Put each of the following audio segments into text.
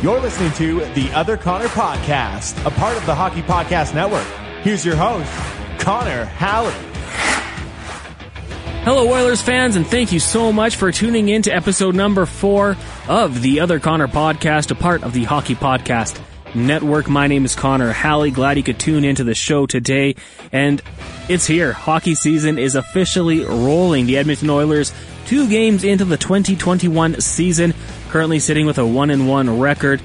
You're listening to the Other Connor Podcast, a part of the Hockey Podcast Network. Here's your host, Connor Halley. Hello, Oilers fans, and thank you so much for tuning in to episode number four of the Other Connor Podcast, a part of the Hockey Podcast Network. My name is Connor Halley. Glad you could tune into the show today. And it's here. Hockey season is officially rolling. The Edmonton Oilers, two games into the 2021 season, currently sitting with a 1 and 1 record.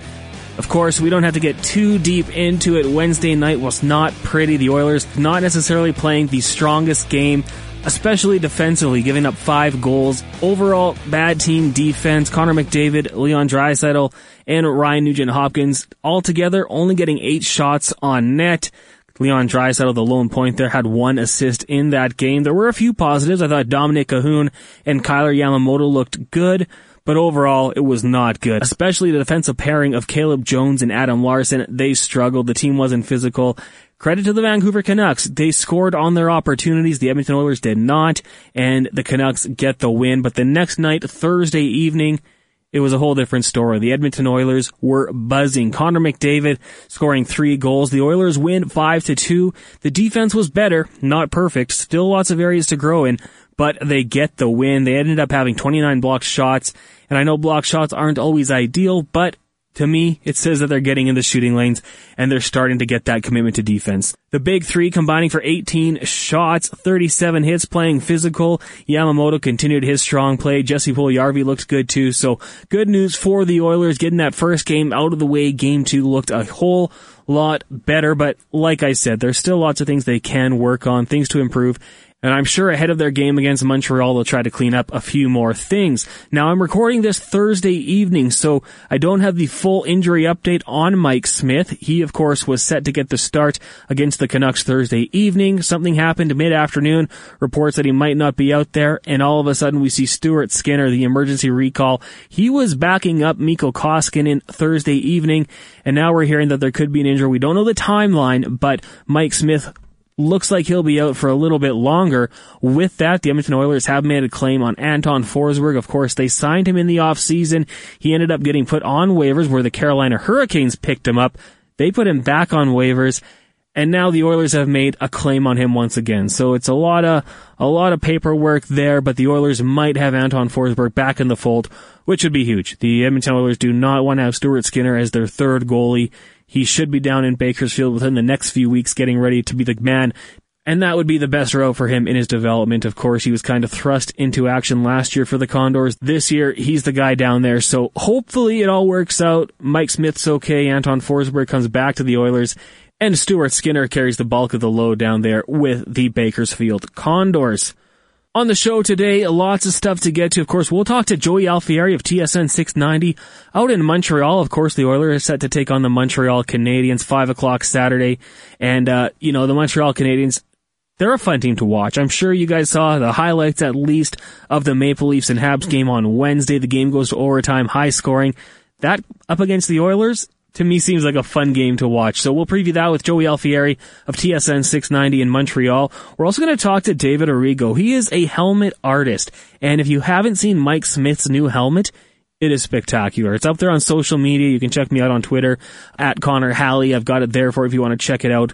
Of course, we don't have to get too deep into it. Wednesday night was not pretty. The Oilers not necessarily playing the strongest game, especially defensively, giving up five goals. Overall, bad team defense. Connor McDavid, Leon Draisaitl, and Ryan Nugent Hopkins all together only getting eight shots on net. Leon Draisaitl, the lone point there, had one assist in that game. There were a few positives. I thought Dominik Kahun and Kailer Yamamoto looked good. But overall, it was not good. Especially the defensive pairing of Caleb Jones and Adam Larsson. They struggled. The team wasn't physical. Credit to the Vancouver Canucks. They scored on their opportunities. The Edmonton Oilers did not. And the Canucks get the win. But the next night, Thursday evening, it was a whole different story. The Edmonton Oilers were buzzing. Connor McDavid scoring three goals. The Oilers win five to two. The defense was better, not perfect. Still lots of areas to grow in, but they get the win. They ended up having 29 blocked shots. And I know block shots aren't always ideal, but to me, it says that they're getting in the shooting lanes and they're starting to get that commitment to defense. The big three combining for 18 shots, 37 hits, playing physical. Yamamoto continued his strong play. Jesse Puljujarvi looked good too. So good news for the Oilers getting that first game out of the way. Game two looked a whole lot better, but like I said, there's still lots of things they can work on, things to improve. And I'm sure ahead of their game against Montreal, they'll try to clean up a few more things. Now, I'm recording this Thursday evening, so I don't have the full injury update on Mike Smith. He, of course, was set to get the start against the Canucks Thursday evening. Something happened mid-afternoon, reports that he might not be out there, and all of a sudden we see Stuart Skinner, the emergency recall. He was backing up Mikko Koskinen Thursday evening, and now we're hearing that there could be an injury. We don't know the timeline, but Mike Smith looks like he'll be out for a little bit longer. With that, the Edmonton Oilers have made a claim on Anton Forsberg. Of course, they signed him in the offseason. He ended up getting put on waivers where the Carolina Hurricanes picked him up. They put him back on waivers. And now the Oilers have made a claim on him once again. So it's a lot of, a lot of paperwork there, but the Oilers might have Anton Forsberg back in the fold, which would be huge. The Edmonton Oilers do not want to have Stuart Skinner as their third goalie. He should be down in Bakersfield within the next few weeks getting ready to be the man. And that would be the best row for him in his development. Of course, he was kind of thrust into action last year for the Condors. This year, he's the guy down there. So hopefully it all works out. Mike Smith's okay. Anton Forsberg comes back to the Oilers. And Stuart Skinner carries the bulk of the load down there with the Bakersfield Condors. On the show today, lots of stuff to get to. Of course, we'll talk to Joey Alfieri of TSN 690 out in Montreal. Of course, the Oilers are set to take on the Montreal Canadiens, 5 o'clock Saturday. And, uh, you know, the Montreal Canadiens, they're a fun team to watch. I'm sure you guys saw the highlights at least of the Maple Leafs and Habs game on Wednesday. The game goes to overtime, high scoring. That up against the Oilers, to me seems like a fun game to watch. So we'll preview that with Joey Alfieri of TSN 690 in Montreal. We're also going to talk to David Arrigo. He is a helmet artist. And if you haven't seen Mike Smith's new helmet, it is spectacular. It's up there on social media. You can check me out on Twitter at Connor Halley. I've got it there for if you want to check it out.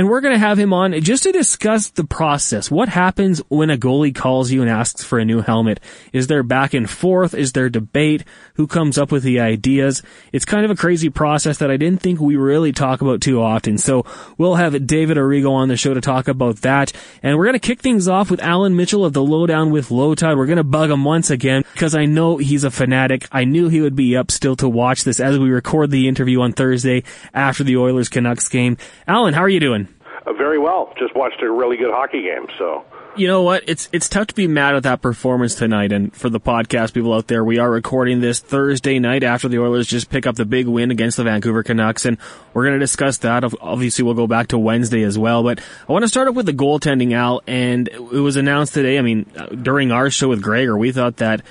And we're going to have him on just to discuss the process. What happens when a goalie calls you and asks for a new helmet? Is there back and forth? Is there debate? Who comes up with the ideas? It's kind of a crazy process that I didn't think we really talk about too often. So we'll have David Arrigo on the show to talk about that. And we're going to kick things off with Allan Mitchell of the Lowdown with Lowetide. We're going to bug him once again because I know he's a fanatic. I knew he would be up still to watch this as we record the interview on Thursday after the Oilers Canucks game. Allan, how are you doing? Uh, very well. Just watched a really good hockey game. So you know what? It's it's tough to be mad at that performance tonight. And for the podcast people out there, we are recording this Thursday night after the Oilers just pick up the big win against the Vancouver Canucks, and we're going to discuss that. Obviously, we'll go back to Wednesday as well. But I want to start off with the goaltending, Al. And it was announced today. I mean, uh, during our show with Gregor, we thought that.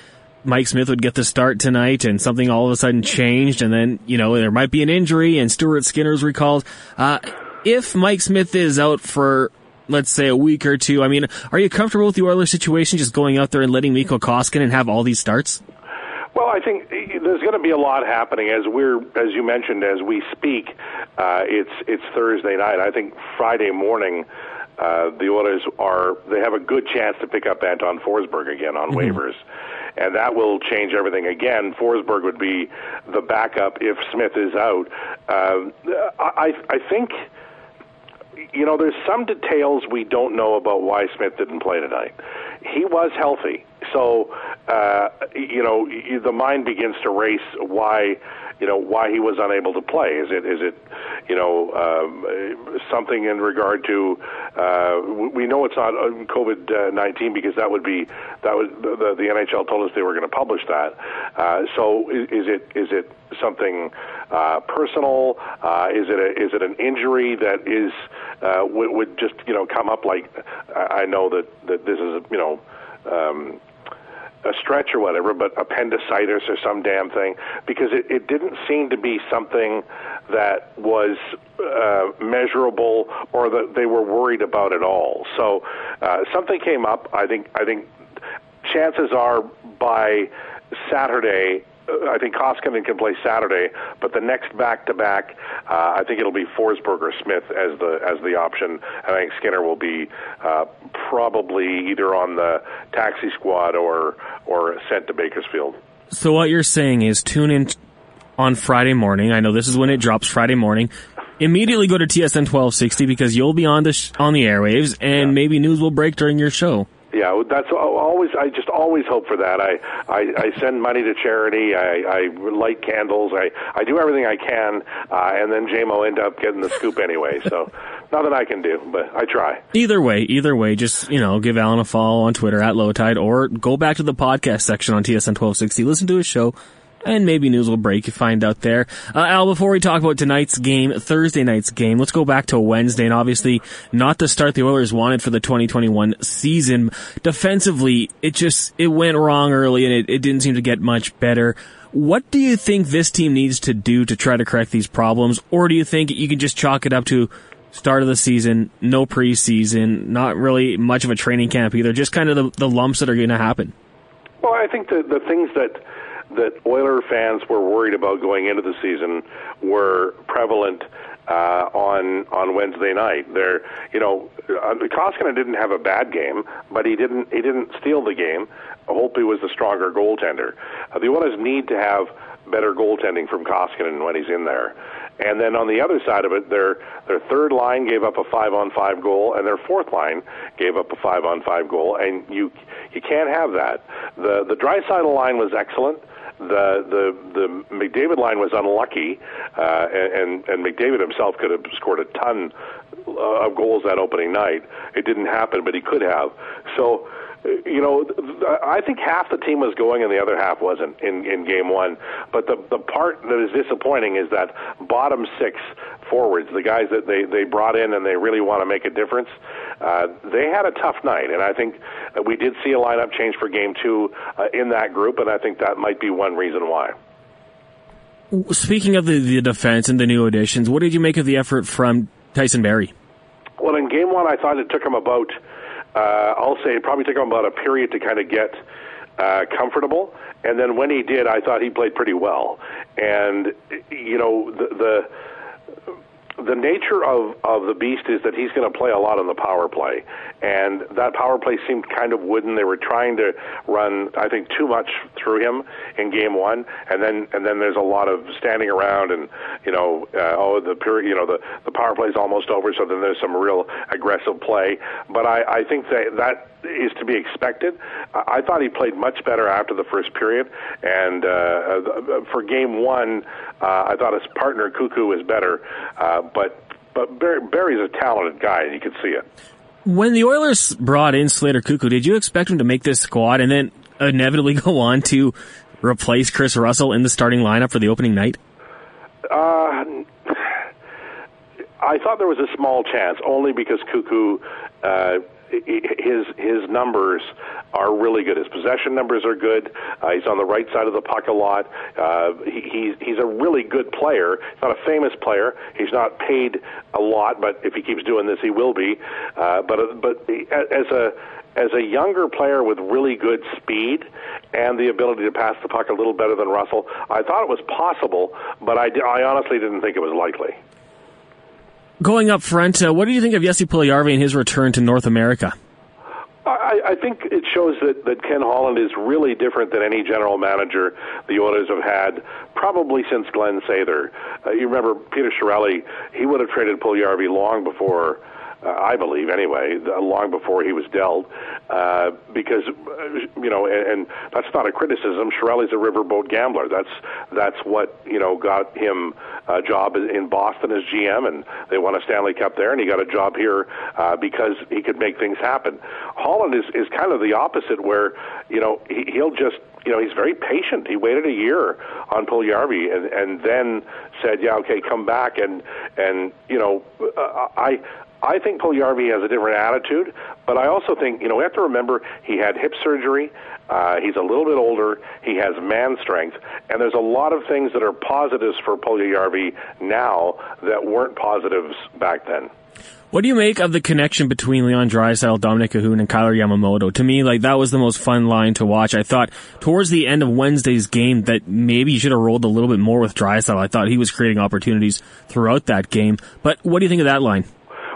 Mike Smith would get the start tonight and something all of a sudden changed and then, you know, there might be an injury and Stuart Skinner's recalled. Uh, if Mike Smith is out for let's say a week or two, I mean, are you comfortable with the Oilers situation just going out there and letting Mikko Koskinen have all these starts? Well, I think there's going to be a lot happening as we're, as you mentioned, as we speak. Uh, it's it's Thursday night. I think Friday morning, uh, the Oilers are they have a good chance to pick up Anton Forsberg again on mm-hmm. waivers, and that will change everything again. Forsberg would be the backup if Smith is out. Uh, I I think you know, there's some details we don't know about why Smith didn't play tonight. He was healthy, so uh, you know the mind begins to race why you know why he was unable to play. Is it is it you know um, something in regard to uh, we know it's not COVID nineteen because that would be that was the, the NHL told us they were going to publish that. Uh, so is, is it is it something uh, personal? Uh, is it a, is it an injury that is uh, would, would just you know come up like I know that that this is you know. Um, a stretch or whatever, but appendicitis or some damn thing, because it, it didn't seem to be something that was uh, measurable or that they were worried about at all. So uh, something came up. I think. I think chances are by Saturday I think Koskinen can play Saturday, but the next back to back, I think it'll be Forsberg or Smith as the as the option, and I think Skinner will be uh, probably either on the taxi squad or or sent to Bakersfield. So what you're saying is tune in on Friday morning. I know this is when it drops Friday morning. Immediately go to TSN 1260 because you'll be on the sh- on the airwaves, and yeah. maybe news will break during your show yeah, that's always. I just always hope for that. I I, I send money to charity. I, I light candles. I I do everything I can, uh, and then JMO end up getting the scoop anyway. So nothing I can do, but I try. Either way, either way, just you know, give Allan a follow on Twitter at Lowetide, or go back to the podcast section on TSN twelve sixty. Listen to his show and maybe news will break. You find out there. Uh, Al, before we talk about tonight's game, Thursday night's game, let's go back to Wednesday, and obviously not the start the Oilers wanted for the 2021 season. Defensively, it just it went wrong early, and it, it didn't seem to get much better. What do you think this team needs to do to try to correct these problems, or do you think you can just chalk it up to start of the season, no preseason, not really much of a training camp either, just kind of the, the lumps that are going to happen? Well, I think the the things that that Oiler fans were worried about going into the season were prevalent uh, on on Wednesday night. There, you know, uh, Koskinen didn't have a bad game, but he didn't he didn't steal the game. Holtby was the stronger goaltender. Uh, the Oilers need to have better goaltending from Koskinen when he's in there. And then on the other side of it, their their third line gave up a five on five goal, and their fourth line gave up a five on five goal, and you you can't have that. The dry side of the Draisaitl line was excellent the the the McDavid line was unlucky, uh, and and McDavid himself could have scored a ton of goals that opening night. It didn't happen, but he could have. So you know, I think half the team was going and the other half wasn't in, in game one. But the the part that is disappointing is that bottom six forwards, the guys that they, they brought in and they really want to make a difference, uh, they had a tough night. And I think we did see a lineup change for game two uh, in that group, and I think that might be one reason why. Speaking of the, the defense and the new additions, what did you make of the effort from Tyson Barrie? Well, in game one, I thought it took him about – uh, I'll say it probably took him about a period to kind of get uh, comfortable. And then when he did, I thought he played pretty well. And you know the. the the nature of, of the beast is that he's going to play a lot on the power play, and that power play seemed kind of wooden. They were trying to run, I think, too much through him in game one, and then and then there's a lot of standing around, and you know, uh, oh, the you know, the the power play is almost over, so then there's some real aggressive play. But I, I think that that is to be expected. I thought he played much better after the first period, and uh, for game one, uh, I thought his partner Koekkoek was better, uh, but but Barrie, Barrie's a talented guy, and you can see it. When the Oilers brought in Slater Koekkoek, did you expect him to make this squad and then inevitably go on to replace Chris Russell in the starting lineup for the opening night? Uh, I thought there was a small chance, only because Koekkoek uh, his his numbers are really good. His possession numbers are good. Uh, he's on the right side of the puck a lot. Uh, he, he's he's a really good player. He's not a famous player. He's not paid a lot, but if he keeps doing this, he will be. Uh, but but as a as a younger player with really good speed and the ability to pass the puck a little better than Russell. I thought it was possible, but I, I honestly didn't think it was likely. Going up front, uh, what do you think of Jesse Puljujarvi and his return to North America? I, I think it shows that, that Ken Holland is really different than any general manager the Oilers have had, probably since Glenn Sather. Uh, you remember Peter Chiarelli, he would have traded Puljujarvi long before uh, I believe anyway, long before he was dealt, uh, because uh, you know, and, and that's not a criticism. Chiarelli's a riverboat gambler. That's that's what you know got him a job in Boston as GM, and they won a Stanley Cup there, and he got a job here uh, because he could make things happen. Holland is is kind of the opposite, where you know he, he'll just you know, he's very patient. He waited a year on Puljujarvi and and then said, "Yeah, okay, come back." And and you know, uh, I I think Puljujarvi has a different attitude, but I also think, you know, we have to remember he had hip surgery. Uh, he's a little bit older. He has man strength. And there's a lot of things that are positives for Puljujarvi now that weren't positives back then. What do you make of the connection between Leon Draisaitl, Dominik Kahun, and Kailer Yamamoto? To me, like that was the most fun line to watch. I thought towards the end of Wednesday's game that maybe you should have rolled a little bit more with Draisaitl. I thought he was creating opportunities throughout that game. But what do you think of that line?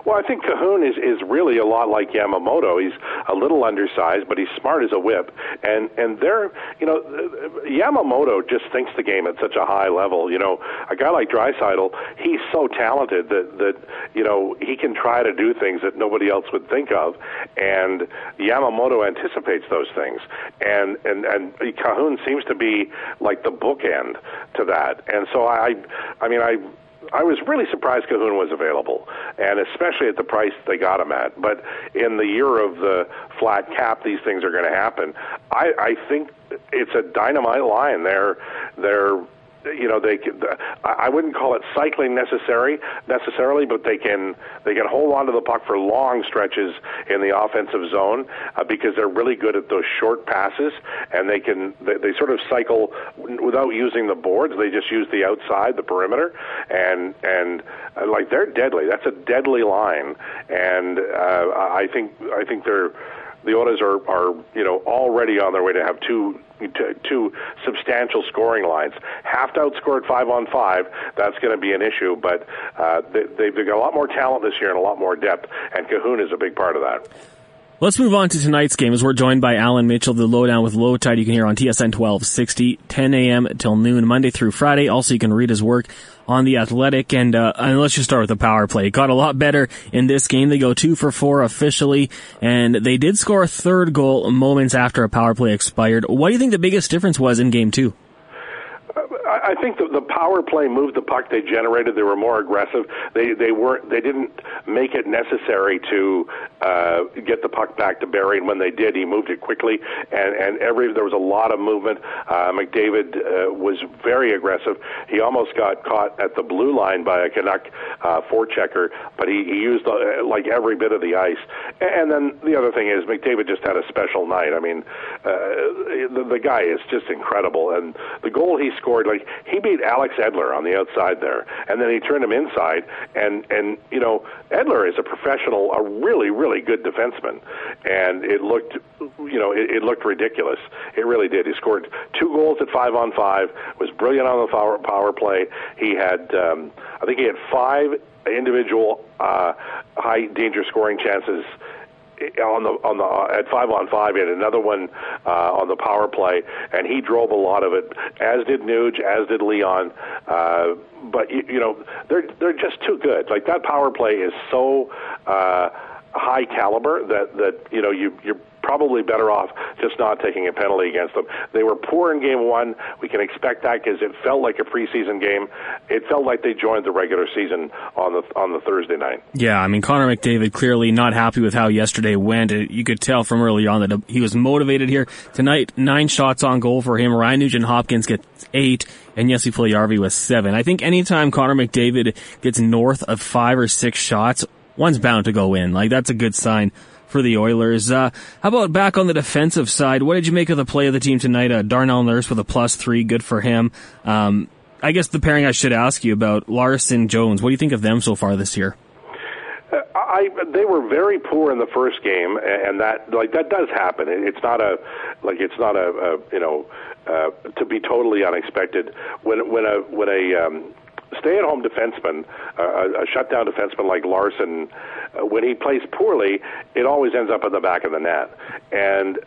Well, I think Kahun is is really a lot like Yamamoto. He's a little undersized, but he's smart as a whip. And and they're you know Yamamoto just thinks the game at such a high level. You know, a guy like Draisaitl, he's so talented that that you know he can try to do things that nobody else would think of, and Yamamoto anticipates those things. And and and Kahun seems to be like the bookend to that. And so I, I mean I I was really surprised Kahun was available, and especially at the price they got him at. But in the year of the flat cap, these things are going to happen. I, I think it's a dynamite line. They're they're you know they I wouldn't call it cycling necessary necessarily, but they can they can hold on to the puck for long stretches in the offensive zone uh, because they're really good at those short passes and they can they, they sort of cycle without using the boards. They just use the outside, the perimeter, and and uh, like they're deadly. That's a deadly line, and uh, I think I think they're the Oilers are, are you know already on their way to have two two substantial scoring lines. Have to outscore five on five. That's going to be an issue, but uh, they, they've got a lot more talent this year and a lot more depth, and Kahun is a big part of that. Let's move on to tonight's game as we're joined by Allan Mitchell, the lowdown with Lowetide. You can hear on TSN 1260, 10 a.m. till noon, Monday through Friday. Also, you can read his work on the Athletic, and, uh, and let's just start with the power play. It got a lot better in this game. They go two for four officially, and they did score a third goal moments after a power play expired. What do you think the biggest difference was in game two? I think the, the power play moved the puck they generated. They were more aggressive. They they weren't. They didn't make it necessary to uh, get the puck back to Barrie. And when they did, he moved it quickly. And and every there was a lot of movement. Uh, McDavid uh, was very aggressive. He almost got caught at the blue line by a Canuck uh, forechecker, but he, he used uh, like every bit of the ice. And then the other thing is McDavid just had a special night. I mean, uh, the, the guy is just incredible, and the goal he scored like he beat Alex Edler on the outside there, and then he turned him inside. And and you know Edler is a professional, a really really good defenseman, and it looked you know it, it looked ridiculous. It really did. He scored two goals at five on five. Was brilliant on the power power play. He had um, I think he had five individual uh, high danger scoring chances on the on the at five on five. He had another one uh, on the power play, and he drove a lot of it, as did Nuge, as did Leon. Uh, but you, you know, they're they're just too good. Like that power play is so uh, high caliber that that you know you you're probably better off just not taking a penalty against them. They were poor in game one. We can expect that because it felt like a preseason game. It felt like they joined the regular season on the on the Thursday night. Yeah, I mean Connor McDavid clearly not happy with how yesterday went. Uh, you could tell from early on that uh, he was motivated here tonight. Nine shots on goal for him. Ryan Nugent Hopkins gets eight and Jesse Puljujarvi was seven. I think anytime Connor McDavid gets north of five or six shots, one's bound to go in. Like that's a good sign for the Oilers. Uh, how about back on the defensive side? What did you make of the play of the team tonight? Uh, Darnell Nurse with a plus three, good for him. Um, I guess the pairing I should ask you about Larsson Jones. What do you think of them so far this year? I they were very poor in the first game, and that like that does happen. It's not a like it's not a, a you know uh, to be totally unexpected when when a when a um, stay-at-home defenseman, uh, a shutdown defenseman like Larsson, uh, when he plays poorly, it always ends up in the back of the net. And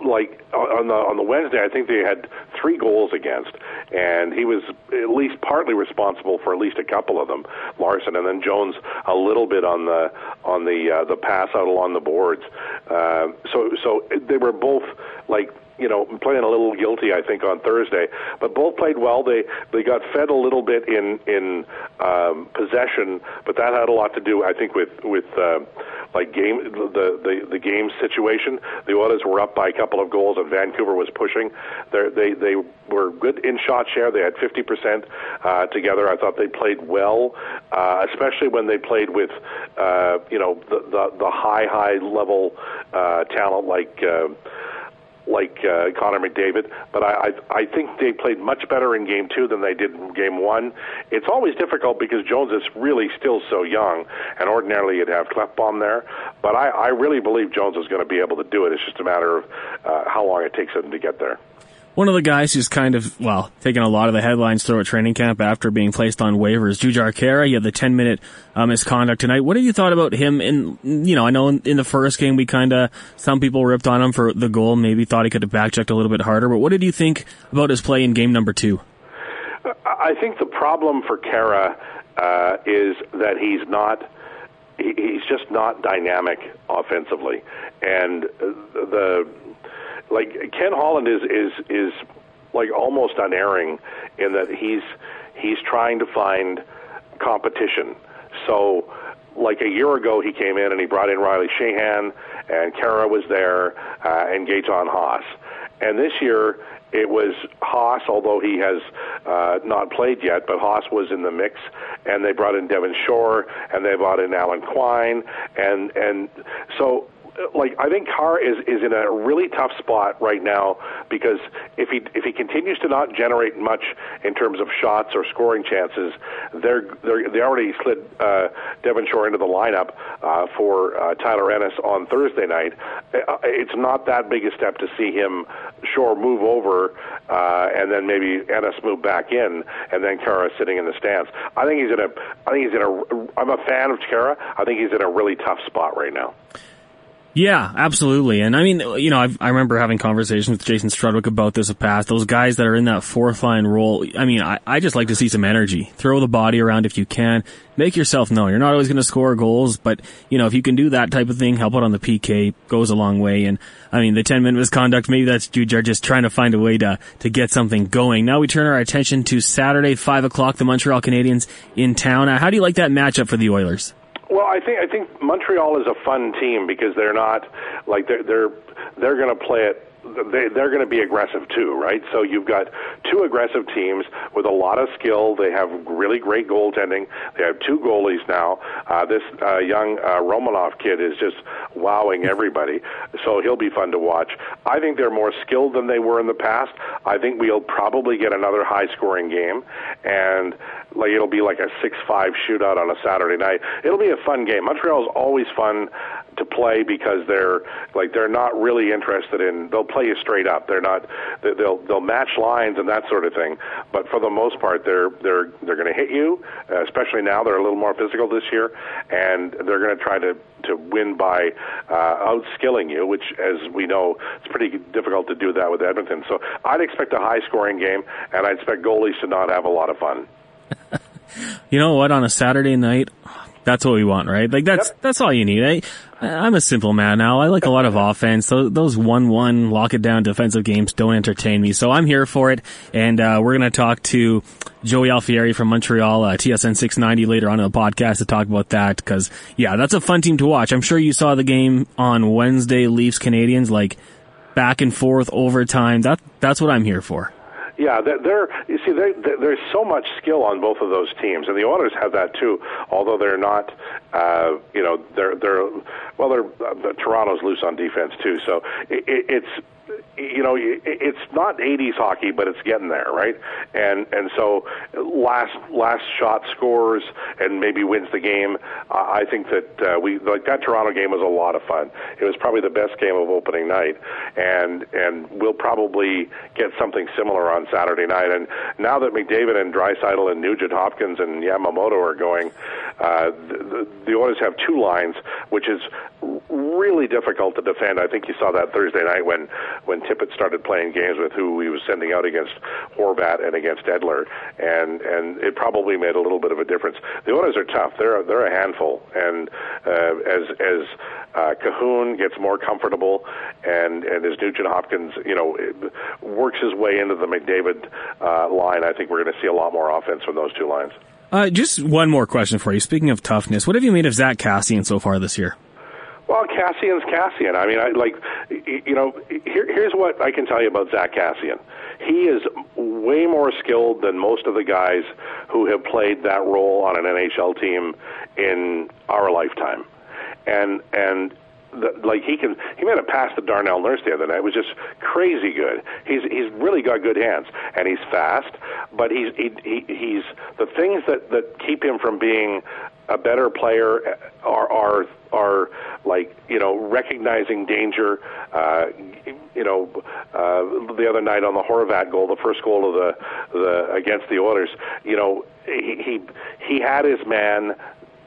like on the on the Wednesday, I think they had three goals against, and he was at least partly responsible for at least a couple of them, Larsson, and then Jones a little bit on the on the uh, the pass out along the boards. Uh, so so they were both like you know, playing a little guilty, I think, on Thursday. But both played well. They they got fed a little bit in in um, possession, but that had a lot to do, I think, with with uh, like game the the the game situation. The Oilers were up by a couple of goals, and Vancouver was pushing. They're, they they were good in shot share. They had 50 percent uh, together. I thought they played well, uh, especially when they played with uh, you know the the, the high high level uh, talent like. Uh, like uh, Connor McDavid, but I, I I think they played much better in game two than they did in game one. It's always difficult because Jones is really still so young, and ordinarily you'd have Klefbom there, but I, I really believe Jones is going to be able to do it. It's just a matter of uh, how long it takes him to get there one of the guys who's kind of, well, taking a lot of the headlines through at training camp after being placed on waivers, Jujhar Khaira. He had the 10 minute uh, misconduct tonight. What have you thought about him? In, you know, I know in, in the first game we kind of, some people ripped on him for the goal, maybe thought he could have backchecked a little bit harder, but what did you think about his play in game number two? I think the problem for Khaira uh, is that he's not, he's just not dynamic offensively. And the, like Ken Holland is is is like almost unerring in that he's he's trying to find competition. So like a year ago, he came in and he brought in Riley Sheahan, and Khaira was there, uh, and Gaetan Haas. And this year, it was Haas, although he has uh, not played yet, but Haas was in the mix, and they brought in Devin Shore, and they brought in Alan Quine, and and so like I think Khaira is is in a really tough spot right now because if he if he continues to not generate much in terms of shots or scoring chances, they're, they're they already slid uh, Devin Shore into the lineup uh, for uh, Tyler Ennis on Thursday night. Uh, it's not that big a step to see him Shore move over uh, and then maybe Ennis move back in and then Khaira sitting in the stands. I think he's in a I think he's in a I'm a fan of Khaira. I think he's in a really tough spot right now. Yeah, absolutely. And I mean, you know, I've, i remember having conversations with Jason Strudwick about this in the past. Those guys that are in that fourth line role, I mean, I, I just like to see some energy. Throw the body around if you can. Make yourself known. You're not always going to score goals, but, you know, if you can do that type of thing, help out on the PK, goes a long way. And, I mean, the 10 minute misconduct, maybe that's Jujhar just trying to find a way to, to get something going. Now we turn our attention to Saturday, 5 o'clock, the Montreal Canadiens in town. Uh, how do you like that matchup for the Oilers? Well, I think I think Montreal is a fun team because they're not like they're they're they're going to play it they, they're going to be aggressive too, right? So you've got two aggressive teams with a lot of skill. They have really great goaltending. They have two goalies now. Uh, this uh, young uh, Romanov kid is just wowing everybody. So he'll be fun to watch. I think they're more skilled than they were in the past. I think we'll probably get another high-scoring game, and like it'll be like a six-five shootout on a Saturday night. It'll be a fun game. Montreal's always fun to play because they're like they're not really interested in they'll play you straight up they're not they'll they'll match lines and that sort of thing but for the most part they're they're they're going to hit you especially now they're a little more physical this year and they're going to try to to win by uh, outskilling you which as we know it's pretty difficult to do that with Edmonton so I'd expect a high scoring game and I'd expect goalies to not have a lot of fun you know what on a Saturday night that's what we want, right? Like that's yep. that's all you need. I, I'm a simple man now. I like a lot of offense. So those one-one lock it down defensive games don't entertain me. So I'm here for it, and uh, we're gonna talk to Joey Alfieri from Montreal, uh, TSN 690 later on in the podcast to talk about that. Because yeah, that's a fun team to watch. I'm sure you saw the game on Wednesday, Leafs Canadiens, like back and forth overtime. That that's what I'm here for. Yeah, they're, you see, they're, they're, there's so much skill on both of those teams, and the Oilers have that too. Although they're not, uh, you know, they're they're well, they're uh, the Toronto's loose on defense too. So it, it's you know, it's not 80s hockey, but it's getting there, right? And and so last last shot scores and maybe wins the game. Uh, I think that uh, we like that Toronto game was a lot of fun. It was probably the best game of opening night, and and we'll probably get something similar on Saturday night. And now that McDavid and Draisaitl and Nugent Hopkins and Yamamoto are going, uh, the, the Oilers have two lines, which is really difficult to defend. I think you saw that Thursday night when when Tippett started playing games with who he was sending out against Horvat and against Edler, and and it probably made a little bit of a difference. The Oilers are tough; they're they're a handful, and uh, as as uh, Kahun gets more comfortable, and and as Nugent Hopkins, you know, works his way into the McDavid uh, line, I think we're going to see a lot more offense from those two lines. Uh, just one more question for you. Speaking of toughness, what have you made of Zack Kassian so far this year? Well, Kassian's Kassian. I mean, I like, you know, here, here's what I can tell you about Zack Kassian. He is way more skilled than most of the guys who have played that role on an NHL team in our lifetime, and and the, like he can he made a pass to Darnell Nurse the other night. It was just crazy good. He's he's really got good hands and he's fast, but he's he, he he's the things that that keep him from being a better player are are are like you know recognizing danger. Uh, you know, uh, the other night on the Horvat goal, the first goal of the the against the Oilers. You know, he he, he had his man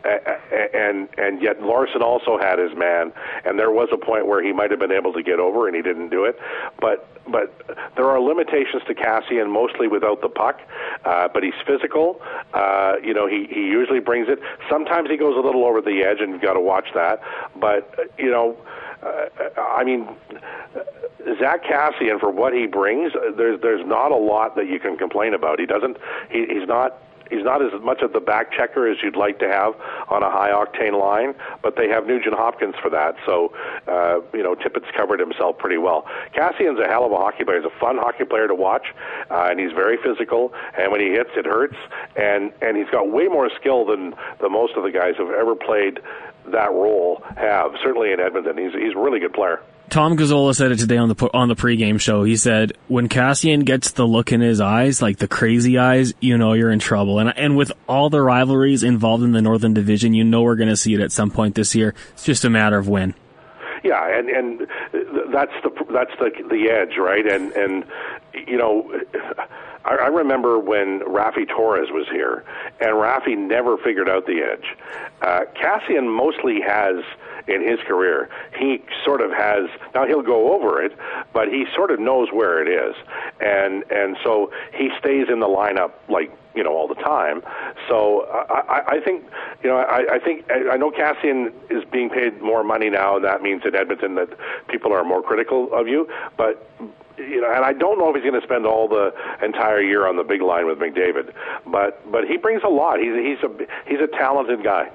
and and yet Larsson also had his man, and there was a point where he might have been able to get over, and he didn't do it. But but there are limitations to Kassian, mostly without the puck. Uh, but he's physical. Uh, you know, he he usually brings it. Sometimes he goes a little over the edge, and you've got to watch that. But you know, uh, I mean. Zack Kassian, for what he brings, there's there's not a lot that you can complain about. He doesn't. He, he's not He's not as much of the back checker as you'd like to have on a high octane line, but they have Nugent Hopkins for that. So, uh, you know, Tippett's covered himself pretty well. Kassian's a hell of a hockey player. He's a fun hockey player to watch, uh, and he's very physical. And when he hits, it hurts. And and he's got way more skill than the most of the guys who've ever played that role have. Certainly in Edmonton, he's he's a really good player. Tom Gazzola said it today on the on the pregame show. He said when Kassian gets the look in his eyes, like the crazy eyes, you know you're in trouble. And and with all the rivalries involved in the Northern Division, you know we're going to see it at some point this year. It's just a matter of when. Yeah, and and that's the that's the the edge, right? And and you know. I, I remember when Raffi Torres was here, and Raffi never figured out the edge. Uh, Kassian mostly has in his career. He sort of has now he'll go over it, but he sort of knows where it is, and and so he stays in the lineup like you know all the time. So I, I think you know I, I think I know Kassian is being paid more money now, and that means in Edmonton that people are more critical of you, but you know, and I don't know if he's going to spend all the entire year on the big line with McDavid, but but he brings a lot. He's he's a he's a talented guy.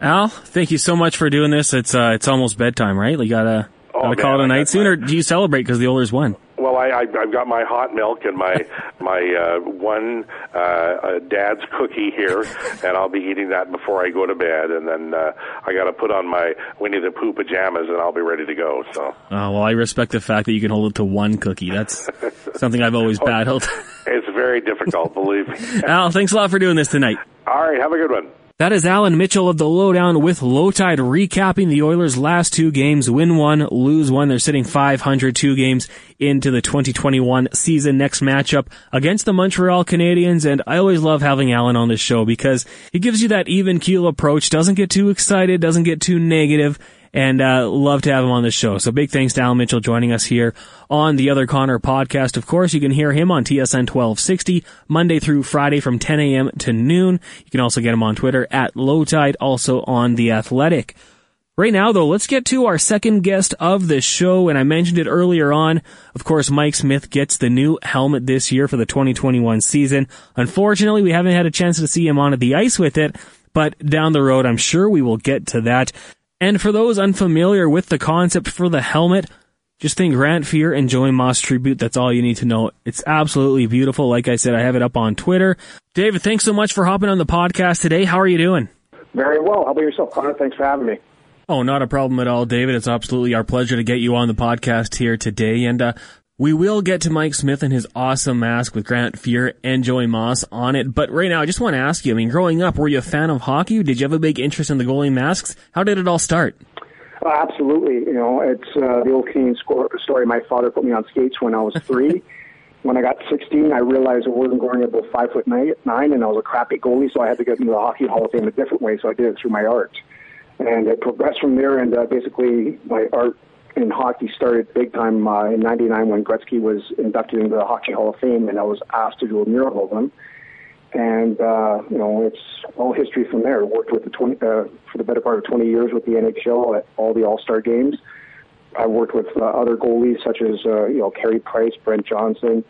Al, thank you so much for doing this. It's uh, it's almost bedtime, right? You gotta, oh, gotta man, call it a night soon, or do you celebrate because the Oilers won? Well, I, I I've got my hot milk and my my uh, one uh, uh, dad's cookie here, and I'll be eating that before I go to bed, and then uh, I got to put on my Winnie the Pooh pajamas, and I'll be ready to go. So. Uh, well, I respect the fact that you can hold it to one cookie. That's something I've always oh, battled. it's very difficult, believe me. Al, thanks a lot for doing this tonight. All right, have a good one. That is Allan Mitchell of the Lowdown with Lowetide recapping the Oilers' last two games. Win one, lose one. They're sitting 500 two games into the 2021 season. Next matchup against the Montreal Canadiens. And I always love having Allan on this show because he gives you that even keel approach. Doesn't get too excited, doesn't get too negative and uh, love to have him on the show. So big thanks to Al Mitchell joining us here on the Other Connor podcast. Of course, you can hear him on TSN 1260 Monday through Friday from 10 a.m. to noon. You can also get him on Twitter at Lowetide, also on The Athletic. Right now, though, let's get to our second guest of the show, and I mentioned it earlier on. Of course, Mike Smith gets the new helmet this year for the 2021 season. Unfortunately, we haven't had a chance to see him on the ice with it, but down the road, I'm sure we will get to that. And for those unfamiliar with the concept for the helmet, just think Grant Fuhr and Joey Moss tribute. That's all you need to know. It's absolutely beautiful. Like I said, I have it up on Twitter. David, thanks so much for hopping on the podcast today. How are you doing? Very well. How about yourself, Connor? Thanks for having me. Oh, not a problem at all, David. It's absolutely our pleasure to get you on the podcast here today. And uh, we will get to Mike Smith and his awesome mask with Grant Fuhr and Joey Moss on it. But right now, I just want to ask you, I mean, growing up, were you a fan of hockey? Did you have a big interest in the goalie masks? How did it all start? Uh, absolutely. You know, it's uh, the old Canadian story. My father put me on skates when I was three. when I got 16, I realized I wasn't going above five foot nine, nine, and I was a crappy goalie, so I had to get into the Hockey Hall of Fame a different way. So I did it through my art, and it progressed from there. And uh, basically, my art in hockey started big time uh, in '99 when Gretzky was inducted into the Hockey Hall of Fame, and I was asked to do a mural of him. And uh, you know, it's all history from there. Worked with the 20 uh, for the better part of 20 years with the NHL at all the All Star games. I worked with uh, other goalies such as uh, you know Carey Price, Brent Johnson,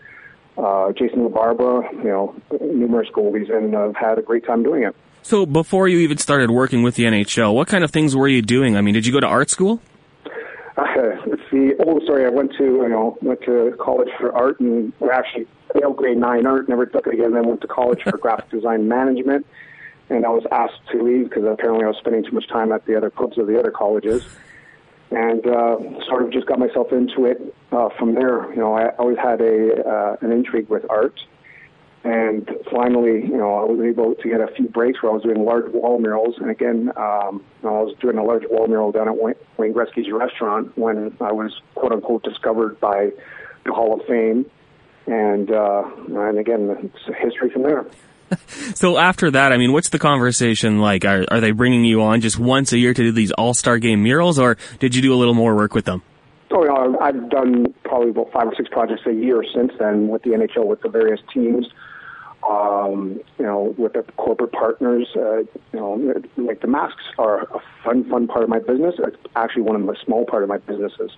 uh, Jason LaBarbera, you know, numerous goalies, and I've had a great time doing it. So before you even started working with the NHL, what kind of things were you doing? I mean, did you go to art school? It's the old story. I went to you know went to college for art and or actually failed grade nine art, never took it again. Then went to college for graphic design management, and I was asked to leave because apparently I was spending too much time at the other clubs of the other colleges, and uh, sort of just got myself into it uh, from there. You know, I always had a uh, an intrigue with art and finally, you know, I was able to get a few breaks where I was doing large wall murals. And again, um, I was doing a large wall mural down at Wayne, Gretzky's restaurant when I was quote unquote discovered by the Hall of Fame. And uh, and again, it's history from there. so after that, I mean, what's the conversation like? Are are they bringing you on just once a year to do these All Star Game murals, or did you do a little more work with them? Oh, you know, I've done probably about five or six projects a year since then with the NHL with the various teams um, you know, with the corporate partners. Uh, you know, like the masks are a fun, fun part of my business. It's actually one of the small part of my businesses.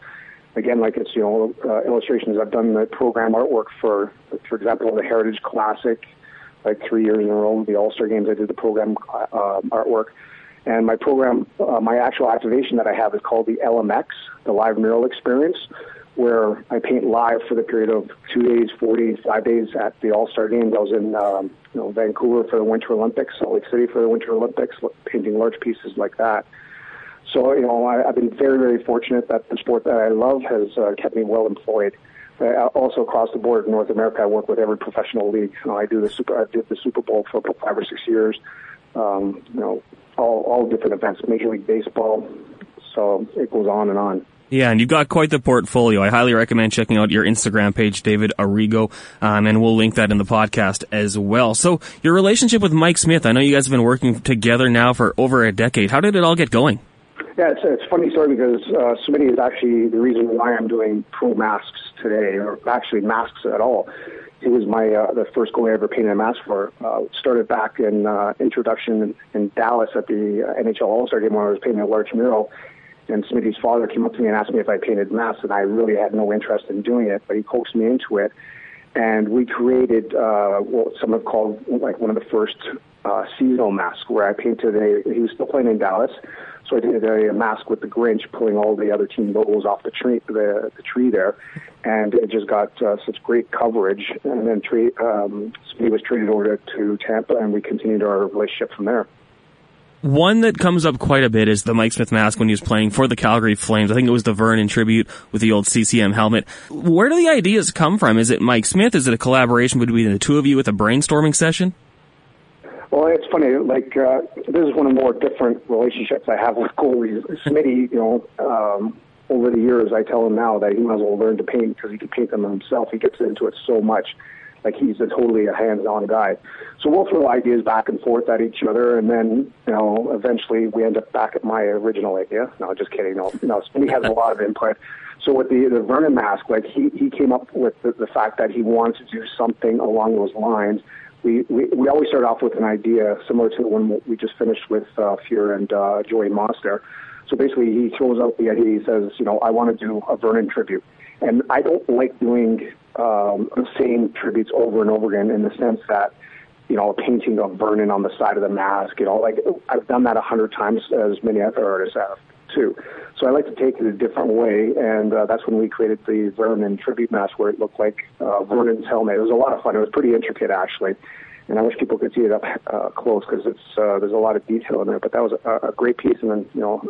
Again, like it's you know uh, illustrations. I've done the program artwork for, for example, the Heritage Classic, like three years in a row. The All Star Games, I did the program uh, artwork. And my program, uh, my actual activation that I have is called the LMX, the Live Mural Experience, where I paint live for the period of two days, four days, five days at the All Star Games. I was in um, you know Vancouver for the Winter Olympics, Salt Lake City for the Winter Olympics, painting large pieces like that. So you know I, I've been very very fortunate that the sport that I love has uh, kept me well employed. Uh, also across the board in North America, I work with every professional league. You know, I do the super. I did the Super Bowl for five or six years. Um, you know, all all different events, Major League Baseball. So it goes on and on. Yeah, and you've got quite the portfolio. I highly recommend checking out your Instagram page, David Arrigo, um, and we'll link that in the podcast as well. So, your relationship with Mike Smith, I know you guys have been working together now for over a decade. How did it all get going? Yeah, it's, it's a funny story because uh, Smitty is actually the reason why I'm doing pro masks today, or actually masks at all. He was my uh, the first goalie I ever painted a mask for. Uh, started back in uh, introduction in, in Dallas at the uh, NHL All Star game when I was painting a large mural and Smitty's father came up to me and asked me if I painted masks, and I really had no interest in doing it, but he coaxed me into it. And we created uh, what some have called like one of the first uh, seasonal masks, where I painted a. He was still playing in Dallas, so I did a, a mask with the Grinch pulling all the other team logos off the tree, the, the tree there, and it just got uh, such great coverage. And then tree, um, Smitty was traded over to, to Tampa, and we continued our relationship from there. One that comes up quite a bit is the Mike Smith mask when he was playing for the Calgary Flames. I think it was the Vernon tribute with the old CCM helmet. Where do the ideas come from? Is it Mike Smith? Is it a collaboration between the two of you with a brainstorming session? Well, it's funny. Like uh, this is one of the more different relationships I have with goalies. Smitty, you know, um, over the years, I tell him now that he might as well learn to paint because he can paint them himself. He gets into it so much. Like he's a totally a hands-on guy. So we'll throw ideas back and forth at each other, and then you know eventually we end up back at my original idea. No, just kidding. No, no. He has a lot of input. So with the the Vernon mask, like he he came up with the, the fact that he wanted to do something along those lines. We, we we always start off with an idea similar to the one we just finished with uh, Fuhr and uh, Joey Monster. So basically, he throws out the idea. He says, you know, I want to do a Vernon tribute, and I don't like doing um, the same tributes over and over again in the sense that you know, a painting of Vernon on the side of the mask. You know, like I've done that a hundred times, as many other artists have too. So I like to take it a different way, and uh, that's when we created the Vernon tribute mask, where it looked like uh, Vernon's helmet. It was a lot of fun. It was pretty intricate, actually, and I wish people could see it up uh, close because it's uh, there's a lot of detail in there. But that was a, a great piece, and then you know,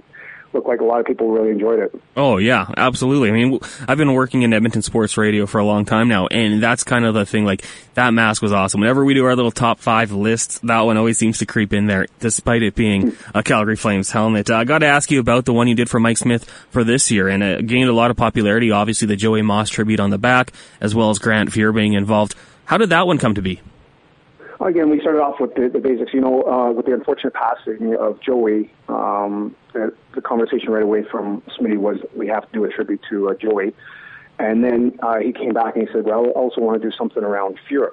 looked like a lot of people really enjoyed it. Oh yeah, absolutely. I mean, I've been working in Edmonton sports radio for a long time now, and that's kind of the thing. Like that mask was awesome. Whenever we do our little top five lists, that one always seems to creep in there, despite it being a Calgary Flames helmet. Uh, I got to ask you about the one you did for Mike Smith for this year, and it gained a lot of popularity. Obviously, the Joey Moss tribute on the back, as well as Grant Fuhr being involved. How did that one come to be? Again, we started off with the, the basics. You know, uh, with the unfortunate passing of Joey, um, the, the conversation right away from Smitty was we have to do a tribute to uh, Joey. And then uh, he came back and he said, well, I also want to do something around Fuhr.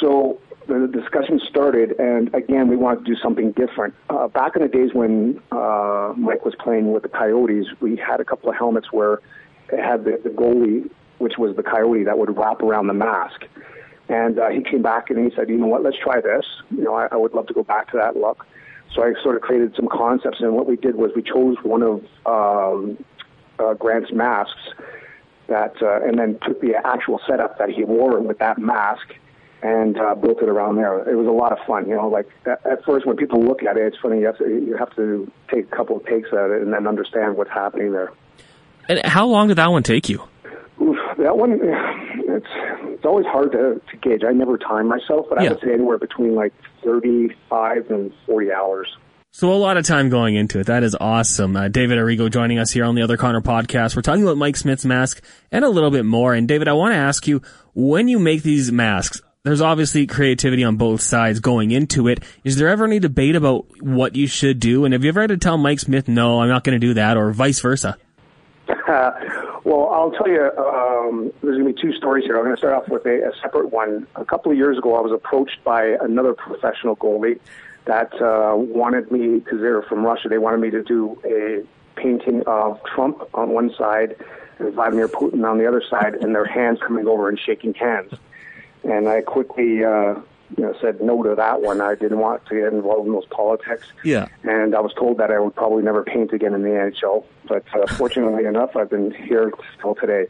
So the discussion started, and again, we wanted to do something different. Uh, back in the days when uh, Mike was playing with the Coyotes, we had a couple of helmets where it had the, the goalie, which was the Coyote, that would wrap around the mask. And uh, he came back and he said, you know what, let's try this. You know, I, I would love to go back to that look. So I sort of created some concepts, and what we did was we chose one of um, uh, Grant's masks that, uh, and then took the actual setup that he wore with that mask and uh, built it around there. It was a lot of fun, you know. Like at, at first, when people look at it, it's funny. You have to you have to take a couple of takes at it and then understand what's happening there. And how long did that one take you? Oof, that one, it's it's always hard to, to gauge. I never time myself, but Yeah. I would say anywhere between like 35 and 40 hours. So a lot of time going into it. That is awesome. Uh, David Arrigo joining us here on the Other Connor podcast. We're talking about Mike Smith's mask and a little bit more. And David, I want to ask you, when you make these masks, there's obviously creativity on both sides going into it. Is there ever any debate about what you should do? And have you ever had to tell Mike Smith, no, I'm not going to do that, or vice versa? Well, I'll tell you, um, there's going to be two stories here. I'm going to start off with a, a separate one. A couple of years ago, I was approached by another professional goalie that uh, wanted me, because they're from Russia, they wanted me to do a painting of Trump on one side and Vladimir Putin on the other side, and their hands coming over and shaking hands. And I quickly, uh, you know, said no to that one. I didn't want to get involved in those politics. Yeah. And I was told that I would probably never paint again in the NHL. But uh, fortunately enough, I've been here till today.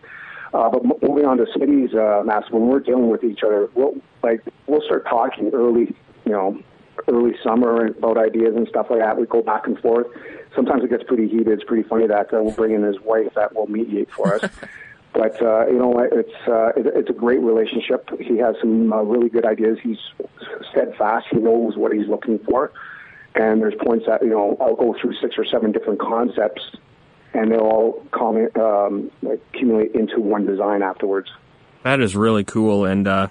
Uh, but moving on to Smitty's, uh, mask, when we're dealing with each other, we'll like we'll start talking early, you know, early summer about ideas and stuff like that. We go back and forth. Sometimes it gets pretty heated. It's pretty funny that uh, we'll bring in his wife that will mediate for us. But uh, you know, it's uh, it, it's a great relationship. He has some uh, really good ideas. He's steadfast. He knows what he's looking for. And there's points that you know I'll go through six or seven different concepts, and they'll all comment, um, accumulate into one design afterwards. That is really cool, and uh,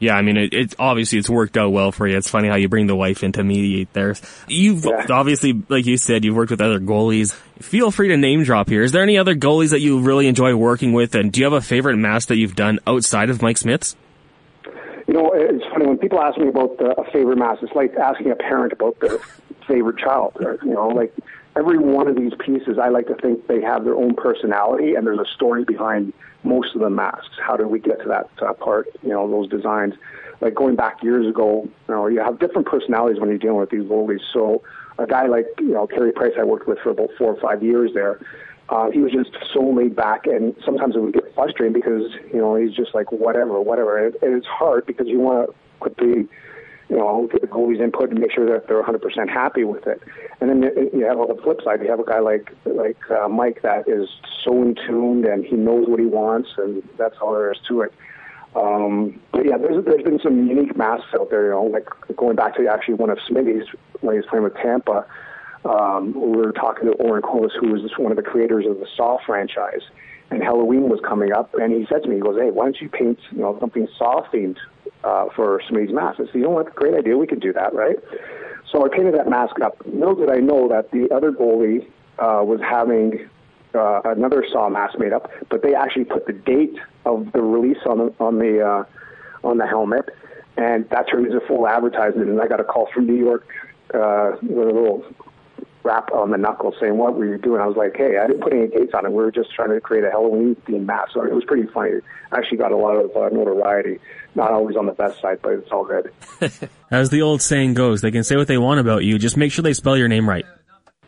yeah, I mean, it, it obviously it's worked out well for you. It's funny how you bring the wife in to mediate there. You've Yeah. obviously, like you said, you've worked with other goalies. Feel free to name drop here. Is there any other goalies that you really enjoy working with, and do you have a favorite mask that you've done outside of Mike Smith's? You know, it's funny when people ask me about the, a favorite mask. It's like asking a parent about their favorite child. Or, you know, like every one of these pieces, I like to think they have their own personality, and there's a story behind most of the masks. How did we get to that uh, part? You know, those designs. Like going back years ago, you know, you have different personalities when you're dealing with these goalies. So a guy like you know Carey Price, I worked with for about four or five years there. Uh, he was just so laid back, and sometimes it would get frustrating because you know he's just like whatever, whatever. And, and it's hard because you want to put the you know goalie's input and make sure that they're 100% happy with it. And then you you have on the flip side, you have a guy like like uh, Mike that is so in tuned and he knows what he wants, and that's all there is to it. Um, but yeah, there's there's been some unique masks out there. You know, like going back to actually one of Smitty's when he was playing with Tampa. Um, we were talking to Oren Koules, who was one of the creators of the Saw franchise, and Halloween was coming up, and he said to me, he goes, "Hey, why don't you paint, you know, something Saw themed uh, for Smitty's mask?" I said, "You know what? Great idea. We could do that, right?" So I painted that mask up. Little did I know that the other goalie uh, was having uh, another Saw mask made up, but they actually put the date of the release on the on the uh, on the helmet, and that turned into full advertisement. And I got a call from New York uh, with a little rap on the knuckle saying, "What were you doing?" I was like, "Hey, I didn't put any dates on it. We were just trying to create a Halloween themed mask." So it was pretty funny. I actually got a lot of uh, notoriety. Not always on the best side, but it's all good. As the old saying goes, they can say what they want about you. Just make sure they spell your name right.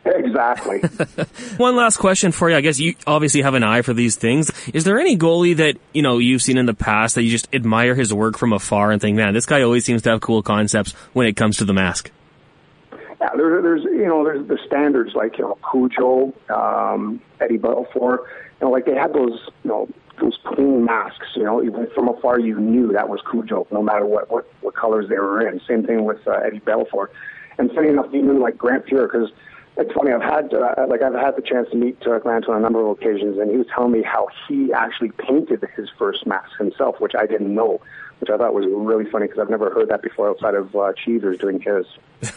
Exactly. One last question for you. I guess you obviously have an eye for these things. Is there any goalie that, you know, you've seen in the past that you just admire his work from afar and think, man, this guy always seems to have cool concepts when it comes to the mask? Yeah, there, there's you know there's the standards like you know Cujo, um, Eddie Belfour, you know like they had those you know those clean masks. You know even from afar you knew that was Cujo, no matter what what, what colors they were in. Same thing with uh, Eddie Belfour, and funny enough, even like Grant Fuhr because it's funny. I've had uh, like I've had the chance to meet uh, Grant on a number of occasions, and he was telling me how he actually painted his first mask himself, which I didn't know, which I thought was really funny because I've never heard that before outside of uh, doing his.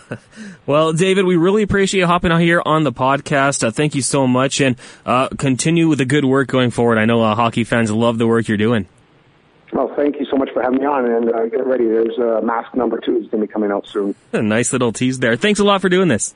well, David, we really appreciate you hopping out here on the podcast. Uh, thank you so much, and uh, continue with the good work going forward. I know uh, hockey fans love the work you're doing. Well, thank you so much for having me on, and uh, get ready. There's uh, mask number two is going to be coming out soon. A nice little tease there. Thanks a lot for doing this.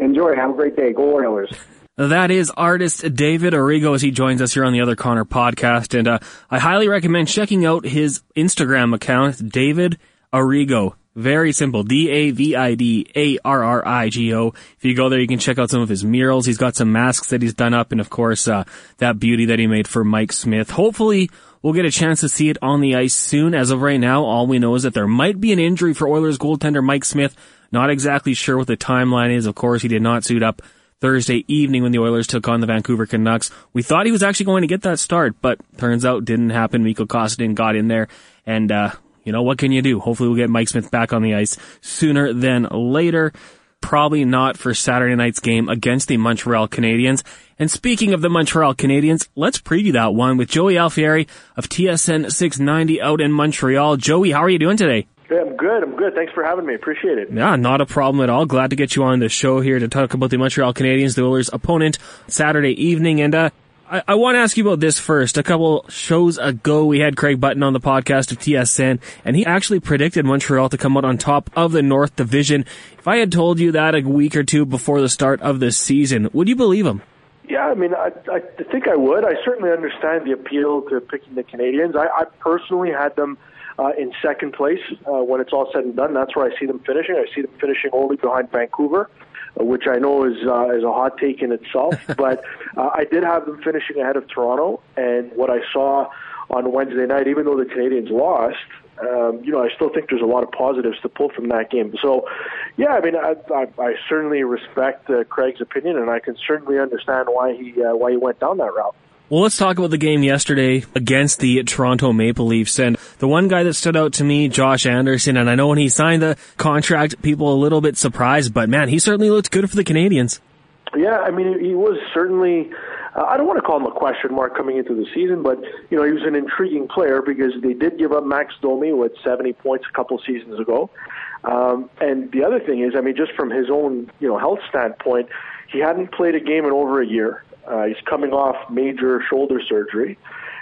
Enjoy. Have a great day. Go Oilers. That is artist David Arrigo as he joins us here on the Other Connor podcast. And uh, I highly recommend checking out his Instagram account, David Arrigo. Very simple. D-A-V-I-D-A-R-R-I-G-O. If you go there, you can check out some of his murals. He's got some masks that he's done up and of course, uh, that beauty that he made for Mike Smith. Hopefully, we'll get a chance to see it on the ice soon. As of right now, all we know is that there might be an injury for Oilers goaltender Mike Smith not exactly sure what the timeline is. Of course, he did not suit up Thursday evening when the Oilers took on the Vancouver Canucks. We thought he was actually going to get that start, but turns out didn't happen. Mikko Koskinen got in there, and uh, you know what can you do? Hopefully, we'll get Mike Smith back on the ice sooner than later. Probably not for Saturday night's game against the Montreal Canadiens. And speaking of the Montreal Canadiens, let's preview that one with Joey Alfieri of TSN 690 out in Montreal. Joey, how are you doing today? Yeah, I'm good. I'm good. Thanks for having me. Appreciate it. Yeah, not a problem at all. Glad to get you on the show here to talk about the Montreal Canadiens, the Oilers' opponent, Saturday evening. And uh, I, I want to ask you about this first. A couple shows ago, we had Craig Button on the podcast of TSN, and he actually predicted Montreal to come out on top of the North Division. If I had told you that a week or two before the start of the season, would you believe him? Yeah, I mean, I, I think I would. I certainly understand the appeal to picking the Canadiens. I, I personally had them – uh, in second place uh, when it's all said and done. That's where I see them finishing. I see them finishing only behind Vancouver, uh, which I know is uh, is a hot take in itself. but uh, I did have them finishing ahead of Toronto, and what I saw on Wednesday night, even though the Canadiens lost, um, you know, I still think there's a lot of positives to pull from that game. So, yeah, I mean, I, I, I certainly respect uh, Craig's opinion, and I can certainly understand why he uh, why he went down that route. Well, let's talk about the game yesterday against the Toronto Maple Leafs. And the one guy that stood out to me, Josh Anderson, and I know when he signed the contract, people a little bit surprised, but man, he certainly looked good for the Canadiens. Yeah, I mean, he was certainly. Uh, I don't want to call him a question mark coming into the season, but you know he was an intriguing player because they did give up Max Domi with 70 points a couple seasons ago, um, and the other thing is, I mean, just from his own you know health standpoint, he hadn't played a game in over a year. Uh, he's coming off major shoulder surgery,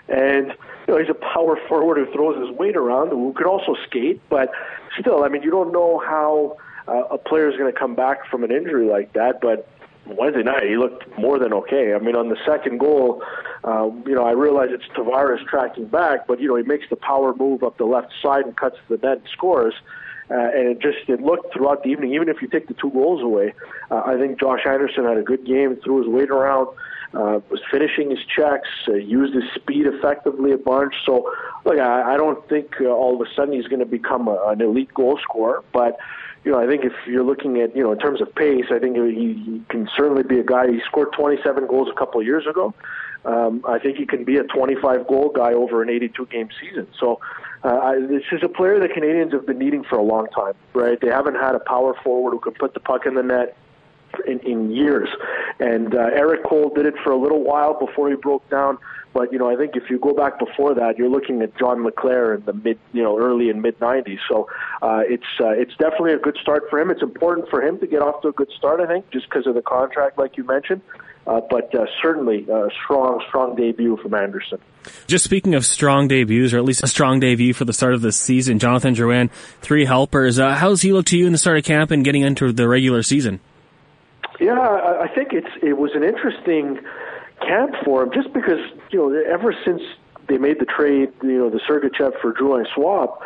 and you know he's a power forward who throws his weight around, who could also skate. But still, I mean, you don't know how uh, a player is going to come back from an injury like that. But Wednesday night, he looked more than okay. I mean, on the second goal, uh, you know, I realize it's Tavares tracking back, but you know, he makes the power move up the left side and cuts the net and scores. Uh, and it just it looked throughout the evening. Even if you take the two goals away, uh, I think Josh Anderson had a good game, threw his weight around uh, was finishing his checks, uh, used his speed effectively a bunch. So, look, I, I don't think uh, all of a sudden he's going to become a, an elite goal scorer, but you know, I think if you're looking at, you know, in terms of pace, I think he, he can certainly be a guy. He scored 27 goals a couple of years ago. Um, I think he can be a 25 goal guy over an 82 game season. So, uh, I, this is a player the Canadiens have been needing for a long time, right? They haven't had a power forward who can put the puck in the net in, in years. And uh, Erik Cole did it for a little while before he broke down. But you know, I think if you go back before that, you're looking at John LeClair in the mid, you know, early and mid '90s. So uh, it's uh, it's definitely a good start for him. It's important for him to get off to a good start, I think, just because of the contract, like you mentioned. Uh, but uh, certainly a strong, strong debut from Anderson. Just speaking of strong debuts, or at least a strong debut for the start of the season, Jonathan Drouin, three helpers. Uh, how's he look to you in the start of camp and getting into the regular season? Yeah, I think it's it was an interesting camp for him, just because you know ever since they made the trade, you know, the Sergachev for Drouin swap,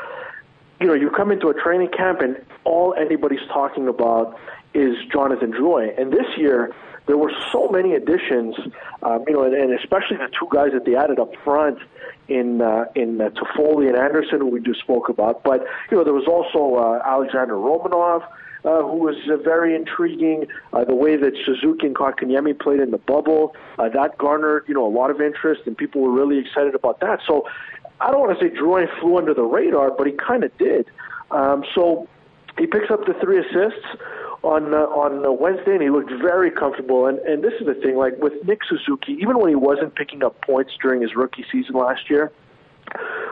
you know, you come into a training camp and all anybody's talking about is Jonathan Drouin. And this year, there were so many additions, um, you know, and, and especially the two guys that they added up front in uh, in uh, Toffoli and Anderson, who we just spoke about. But you know, there was also uh, Alexander Romanov. Uh, who was uh, very intriguing. Uh, the way that Suzuki and Kotkaniemi played in the bubble, uh, that garnered you know a lot of interest, and people were really excited about that. So I don't want to say Drouin flew under the radar, but he kind of did. Um, so he picks up the three assists on uh, on uh, Wednesday, and he looked very comfortable. And and this is the thing, like with Nick Suzuki, even when he wasn't picking up points during his rookie season last year,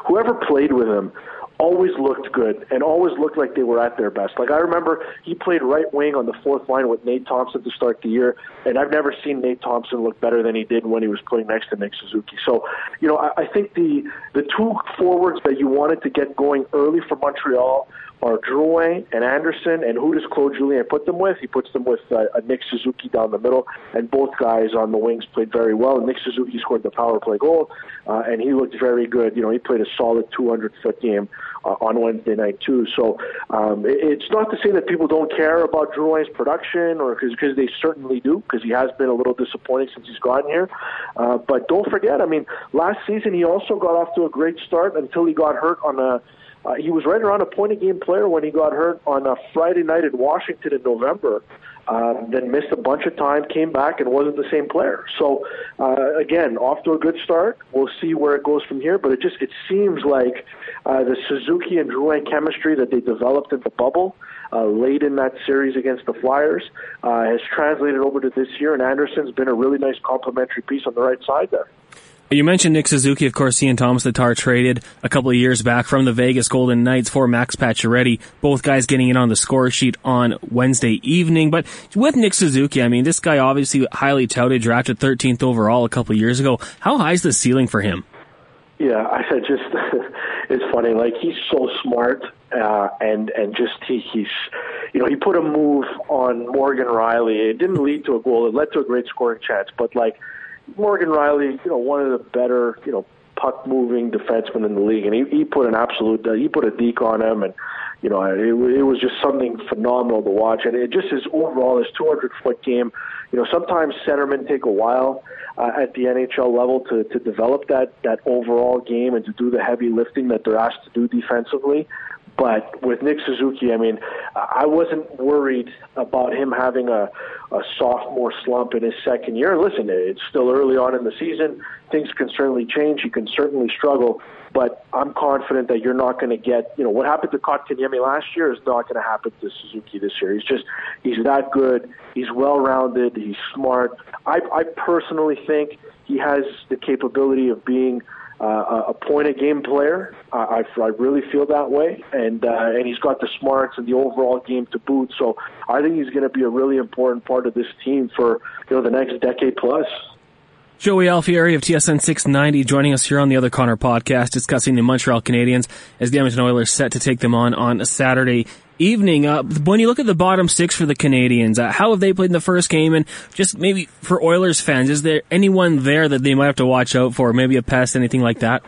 whoever played with him always looked good and always looked like they were at their best. Like I remember he played right wing on the fourth line with Nate Thompson to start the year, and I've never seen Nate Thompson look better than he did when he was playing next to Nick Suzuki. So, you know, I, I think the the two forwards that you wanted to get going early for Montreal are Drouin and Anderson, and who does Claude Julien put them with? He puts them with uh, a Nick Suzuki down the middle, and both guys on the wings played very well. And Nick Suzuki scored the power play goal, uh, and he looked very good. You know, he played a solid 200 foot game uh, on Wednesday night too. So um, it, it's not to say that people don't care about Drouin's production, or because they certainly do, because he has been a little disappointing since he's gotten here. Uh, but don't forget, I mean, last season he also got off to a great start until he got hurt on a uh, he was right around a point a game player when he got hurt on a Friday night in Washington in November. Um, then missed a bunch of time, came back, and wasn't the same player. So uh, again, off to a good start. We'll see where it goes from here. But it just it seems like uh, the Suzuki and Drouin chemistry that they developed in the bubble uh, late in that series against the Flyers uh, has translated over to this year. And Anderson's been a really nice complementary piece on the right side there. You mentioned Nick Suzuki, of course, Ian Tomas Tatar traded a couple of years back from the Vegas Golden Knights for Max Pacioretty. Both guys getting in on the score sheet on Wednesday evening. But with Nick Suzuki, I mean, this guy obviously highly touted, drafted 13th overall a couple of years ago. How high is the ceiling for him? Yeah, I said just it's funny. Like he's so smart, uh, and and just he, he's, you know, he put a move on Morgan Rielly. It didn't lead to a goal. It led to a great scoring chance, but like Morgan Rielly, you know, one of the better, you know, puck moving defensemen in the league, and he, he put an absolute, uh, he put a deke on him, and you know, it, it was just something phenomenal to watch, and it just his overall his 200 foot game. You know, sometimes centermen take a while uh, at the NHL level to to develop that that overall game and to do the heavy lifting that they're asked to do defensively. But with Nick Suzuki, I mean, I wasn't worried about him having a, a sophomore slump in his second year. Listen, it's still early on in the season. Things can certainly change. He can certainly struggle. But I'm confident that you're not going to get, you know, what happened to Kotkaniemi last year is not going to happen to Suzuki this year. He's just, he's that good. He's well-rounded. He's smart. I, I personally think he has the capability of being – uh, a point a game player. I, I, I really feel that way, and uh, and he's got the smarts and the overall game to boot. So I think he's going to be a really important part of this team for you know the next decade plus. Joey Alfieri of TSN 690 joining us here on the Other Connor podcast discussing the Montreal Canadiens as the Edmonton Oilers set to take them on on Saturday evening. Uh, when you look at the bottom six for the Canadiens, uh, how have they played in the first game? And just maybe for Oilers fans, is there anyone there that they might have to watch out for? Maybe a pest, anything like that?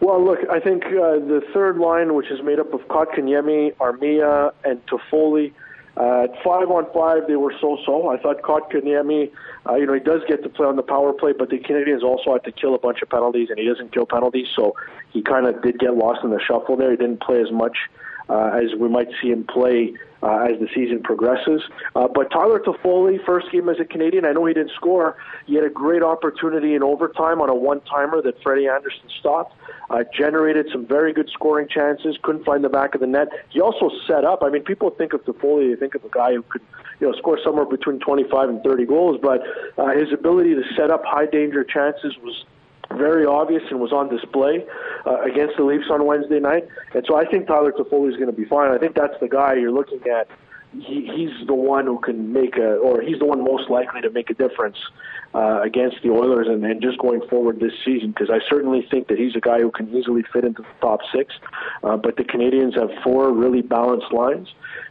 Well, look, I think uh, the third line, which is made up of Kotkaniemi, Armia, and Toffoli, uh, at five on five, they were so-so. I thought Kotkaniemi, uh, you know, he does get to play on the power play, but the Canadiens also had to kill a bunch of penalties, and he doesn't kill penalties, so he kind of did get lost in the shuffle there. He didn't play as much as we might see him play uh, as the season progresses. Uh, but Tyler Toffoli, first game as a Canadian, I know he didn't score. He had a great opportunity in overtime on a one-timer that Freddie Andersen stopped. Uh, generated some very good scoring chances. Couldn't find the back of the net. He also set up. I mean, people think of Toffoli, they think of a guy who could, you know, score somewhere between 25 and 30 goals. But uh, his ability to set up high danger chances was very obvious and was on display uh, against the Leafs on Wednesday night. And so I think Tyler Toffoli is going to be fine. I think that's the guy you're looking at. He, he's the one who can make a, or he's the one most likely to make a difference uh, against the Oilers and, and just going forward this season because I certainly think that he's a guy who can easily fit into the top six. Uh, but the Canadiens have four really balanced lines.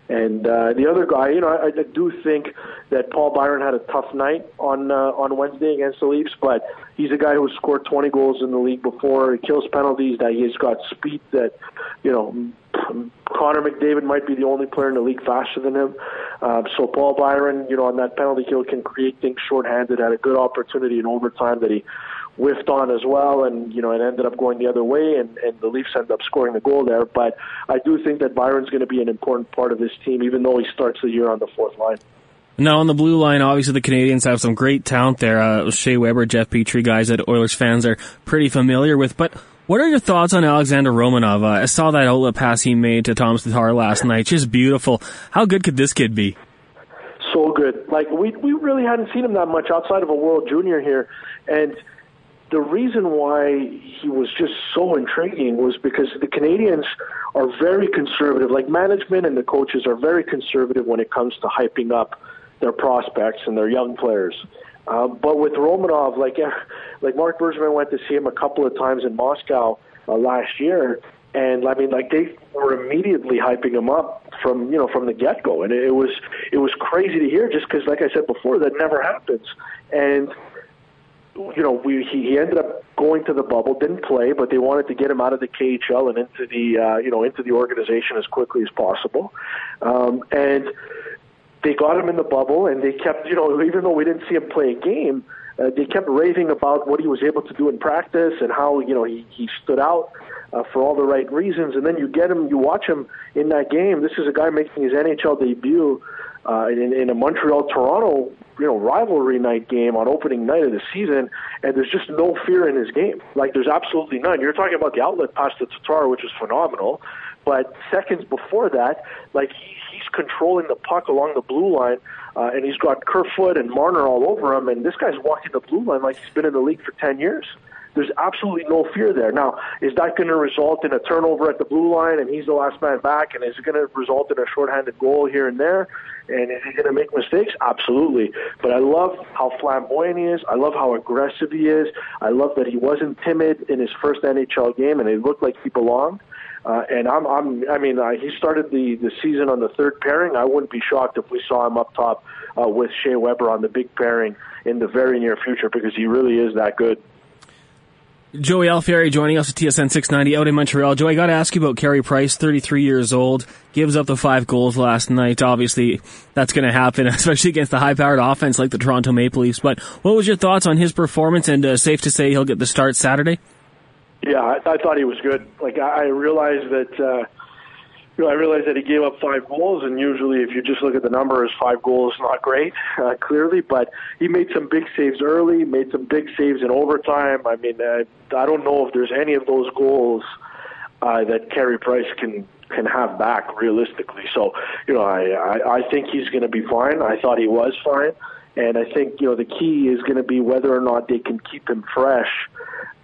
And uh, the other guy, you know, I, I do think that Paul Byron had a tough night on uh, on Wednesday against the Leafs, but he's a guy who scored 20 goals in the league before. He kills penalties. That he's got speed that, you know, Connor McDavid might be the only player in the league faster than him. Um, so Paul Byron, you know, on that penalty kill can create things shorthanded. Had a good opportunity in overtime that he whiffed on as well, and you know, it ended up going the other way, and, and the Leafs ended up scoring the goal there. But I do think that Byron's going to be an important part of this team, even though he starts the year on the fourth line. Now on the blue line, obviously the Canadiens have some great talent there. Uh, Shea Weber, Jeff Petry, guys that Oilers fans are pretty familiar with. But what are your thoughts on Alexander Romanov? Uh, I saw that outlet pass he made to Tomas Tatar last night. Just beautiful. How good could this kid be? So good. Like we we really hadn't seen him that much outside of a World Junior here, and the reason why he was just so intriguing was because the Canadiens are very conservative. Like management and the coaches are very conservative when it comes to hyping up their prospects and their young players. Uh, but with Romanov, like like Marc Bergevin went to see him a couple of times in Moscow uh, last year, and I mean, like they were immediately hyping him up from you know from the get go, and it was it was crazy to hear just because, like I said before, that never happens, and you know, we he, he ended up going to the bubble, didn't play, but they wanted to get him out of the KHL and into the uh, you know into the organization as quickly as possible, um, and they got him in the bubble, and they kept you know even though we didn't see him play a game, uh, they kept raving about what he was able to do in practice and how you know he he stood out. Uh, for all the right reasons, and then you get him, you watch him in that game. This is a guy making his NHL debut uh, in, in a Montreal Toronto you know rivalry night game on opening night of the season, and there's just no fear in his game. Like there's absolutely none. You're talking about the outlet pass to Tatar, which is phenomenal, but seconds before that, like he, controlling the puck along the blue line, uh, and he's got Kerfoot and Marner all over him, and this guy's walking the blue line like he's been in the league for ten years. There's absolutely no fear there. Now, is that going to result in a turnover at the blue line and he's the last man back? And is it going to result in a shorthanded goal here and there? And is he going to make mistakes? Absolutely. But I love how flamboyant he is. I love how aggressive he is. I love that he wasn't timid in his first NHL game and it looked like he belonged. Uh, and I'm, I'm, I mean, uh, he started the, the season on the third pairing. I wouldn't be shocked if we saw him up top uh, with Shea Weber on the big pairing in the very near future because he really is that good. Joey Alfieri joining us at TSN 690 out in Montreal. Joey, I got to ask you about Carey Price, 33 years old, gives up the five goals last night. Obviously, that's going to happen, especially against the high-powered offense like the Toronto Maple Leafs. But what was your thoughts on his performance? And uh, safe to say he'll get the start Saturday. Yeah, I, I thought he was good. Like I, I realized that. Uh, you know, I realized that he gave up five goals, and usually, if you just look at the numbers, five goals is not great, uh, clearly. But he made some big saves early, made some big saves in overtime. I mean, uh, I don't know if there's any of those goals uh, that Carey Price can can have back realistically. So, you know, I I, I think he's going to be fine. I thought he was fine, and I think you know the key is going to be whether or not they can keep him fresh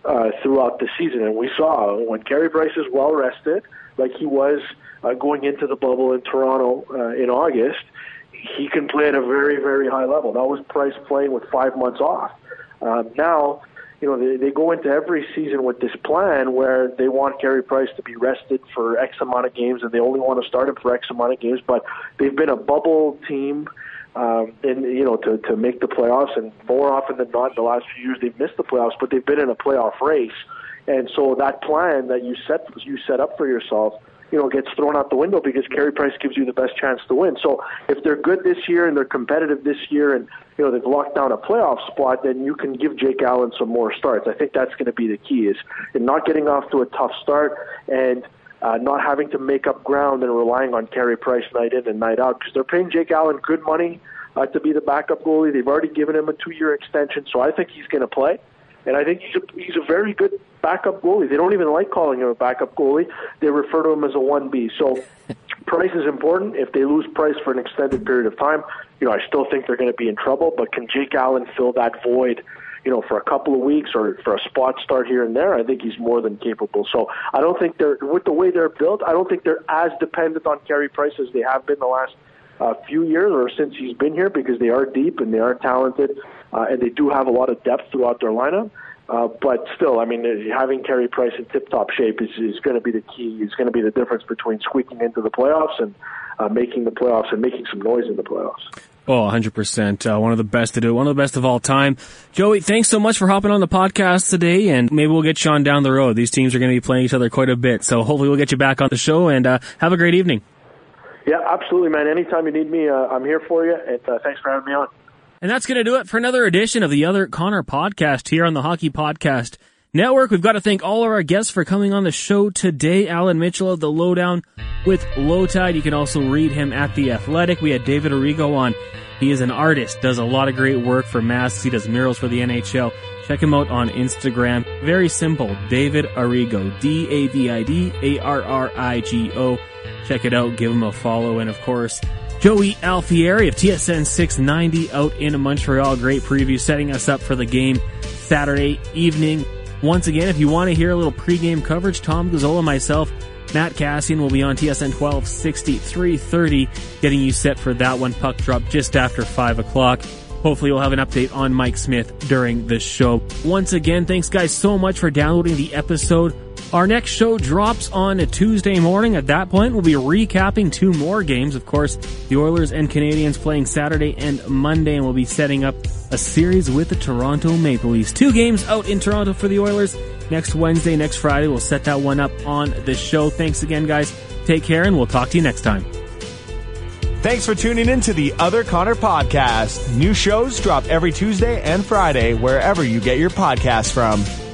uh, throughout the season. And we saw when Carey Price is well rested, like he was uh, going into the bubble in Toronto uh, in August, he can play at a very, very high level. That was Price playing with five months off. Um, now, you know, they, they go into every season with this plan where they want Carey Price to be rested for X amount of games, and they only want to start him for X amount of games. But they've been a bubble team, um, and you know, to to make the playoffs, and more often than not, in the last few years they've missed the playoffs, but they've been in a playoff race. And so that plan that you set you set up for yourself you know, gets thrown out the window because Carey Price gives you the best chance to win. So if they're good this year and they're competitive this year and, you know, they've locked down a playoff spot, then you can give Jake Allen some more starts. I think that's going to be the key is in not getting off to a tough start and uh, not having to make up ground and relying on Carey Price night in and night out because they're paying Jake Allen good money uh, to be the backup goalie. They've already given him a two-year extension, so I think he's going to play. And I think he's a, he's a very good backup goalie. They don't even like calling him a backup goalie. They refer to him as a 1B. So price is important. If they lose price for an extended period of time, you know, I still think they're going to be in trouble. But can Jake Allen fill that void? You know, for a couple of weeks or for a spot start here and there, I think he's more than capable. So I don't think they're with the way they're built. I don't think they're as dependent on Carey Price as they have been the last uh, few years or since he's been here because they are deep and they are talented uh, and they do have a lot of depth throughout their lineup. Uh, but still, I mean, having Carey Price in tip-top shape is, is going to be the key. Is going to be the difference between squeaking into the playoffs and uh, making the playoffs and making some noise in the playoffs. Oh, 100%. Uh, one of the best to do. One of the best of all time. Joey, thanks so much for hopping on the podcast today, and maybe we'll get you on down the road. These teams are going to be playing each other quite a bit, so hopefully we'll get you back on the show, and uh, have a great evening. Yeah, absolutely, man. Anytime you need me, uh, I'm here for you, and uh, thanks for having me on. And that's going to do it for another edition of the Other Connor podcast here on the Hockey Podcast Network. We've got to thank all of our guests for coming on the show today. Allan Mitchell of the Lowdown with Lowetide. You can also read him at The Athletic. We had David Arrigo on. He is an artist, does a lot of great work for masks. He does murals for the NHL. Check him out on Instagram. Very simple. David Arrigo. D-A-V-I-D-A-R-R-I-G-O. Check it out. Give him a follow. And of course, Joey Alfieri of TSN 690 out in Montreal. Great preview setting us up for the game Saturday evening. Once again, if you want to hear a little pregame coverage, Tom Gazzola, myself, Matt Kassian will be on TSN 1260, 330, getting you set for that one. Puck drop just after 5 o'clock. Hopefully we'll have an update on Mike Smith during the show. Once again, thanks guys so much for downloading the episode. Our next show drops on a Tuesday morning. At that point, we'll be recapping two more games. Of course, the Oilers and Canadiens playing Saturday and Monday, and we'll be setting up a series with the Toronto Maple Leafs. Two games out in Toronto for the Oilers. Next Wednesday, next Friday, we'll set that one up on the show. Thanks again, guys. Take care, and we'll talk to you next time. Thanks for tuning in to the Other Connor podcast. New shows drop every Tuesday and Friday wherever you get your podcasts from.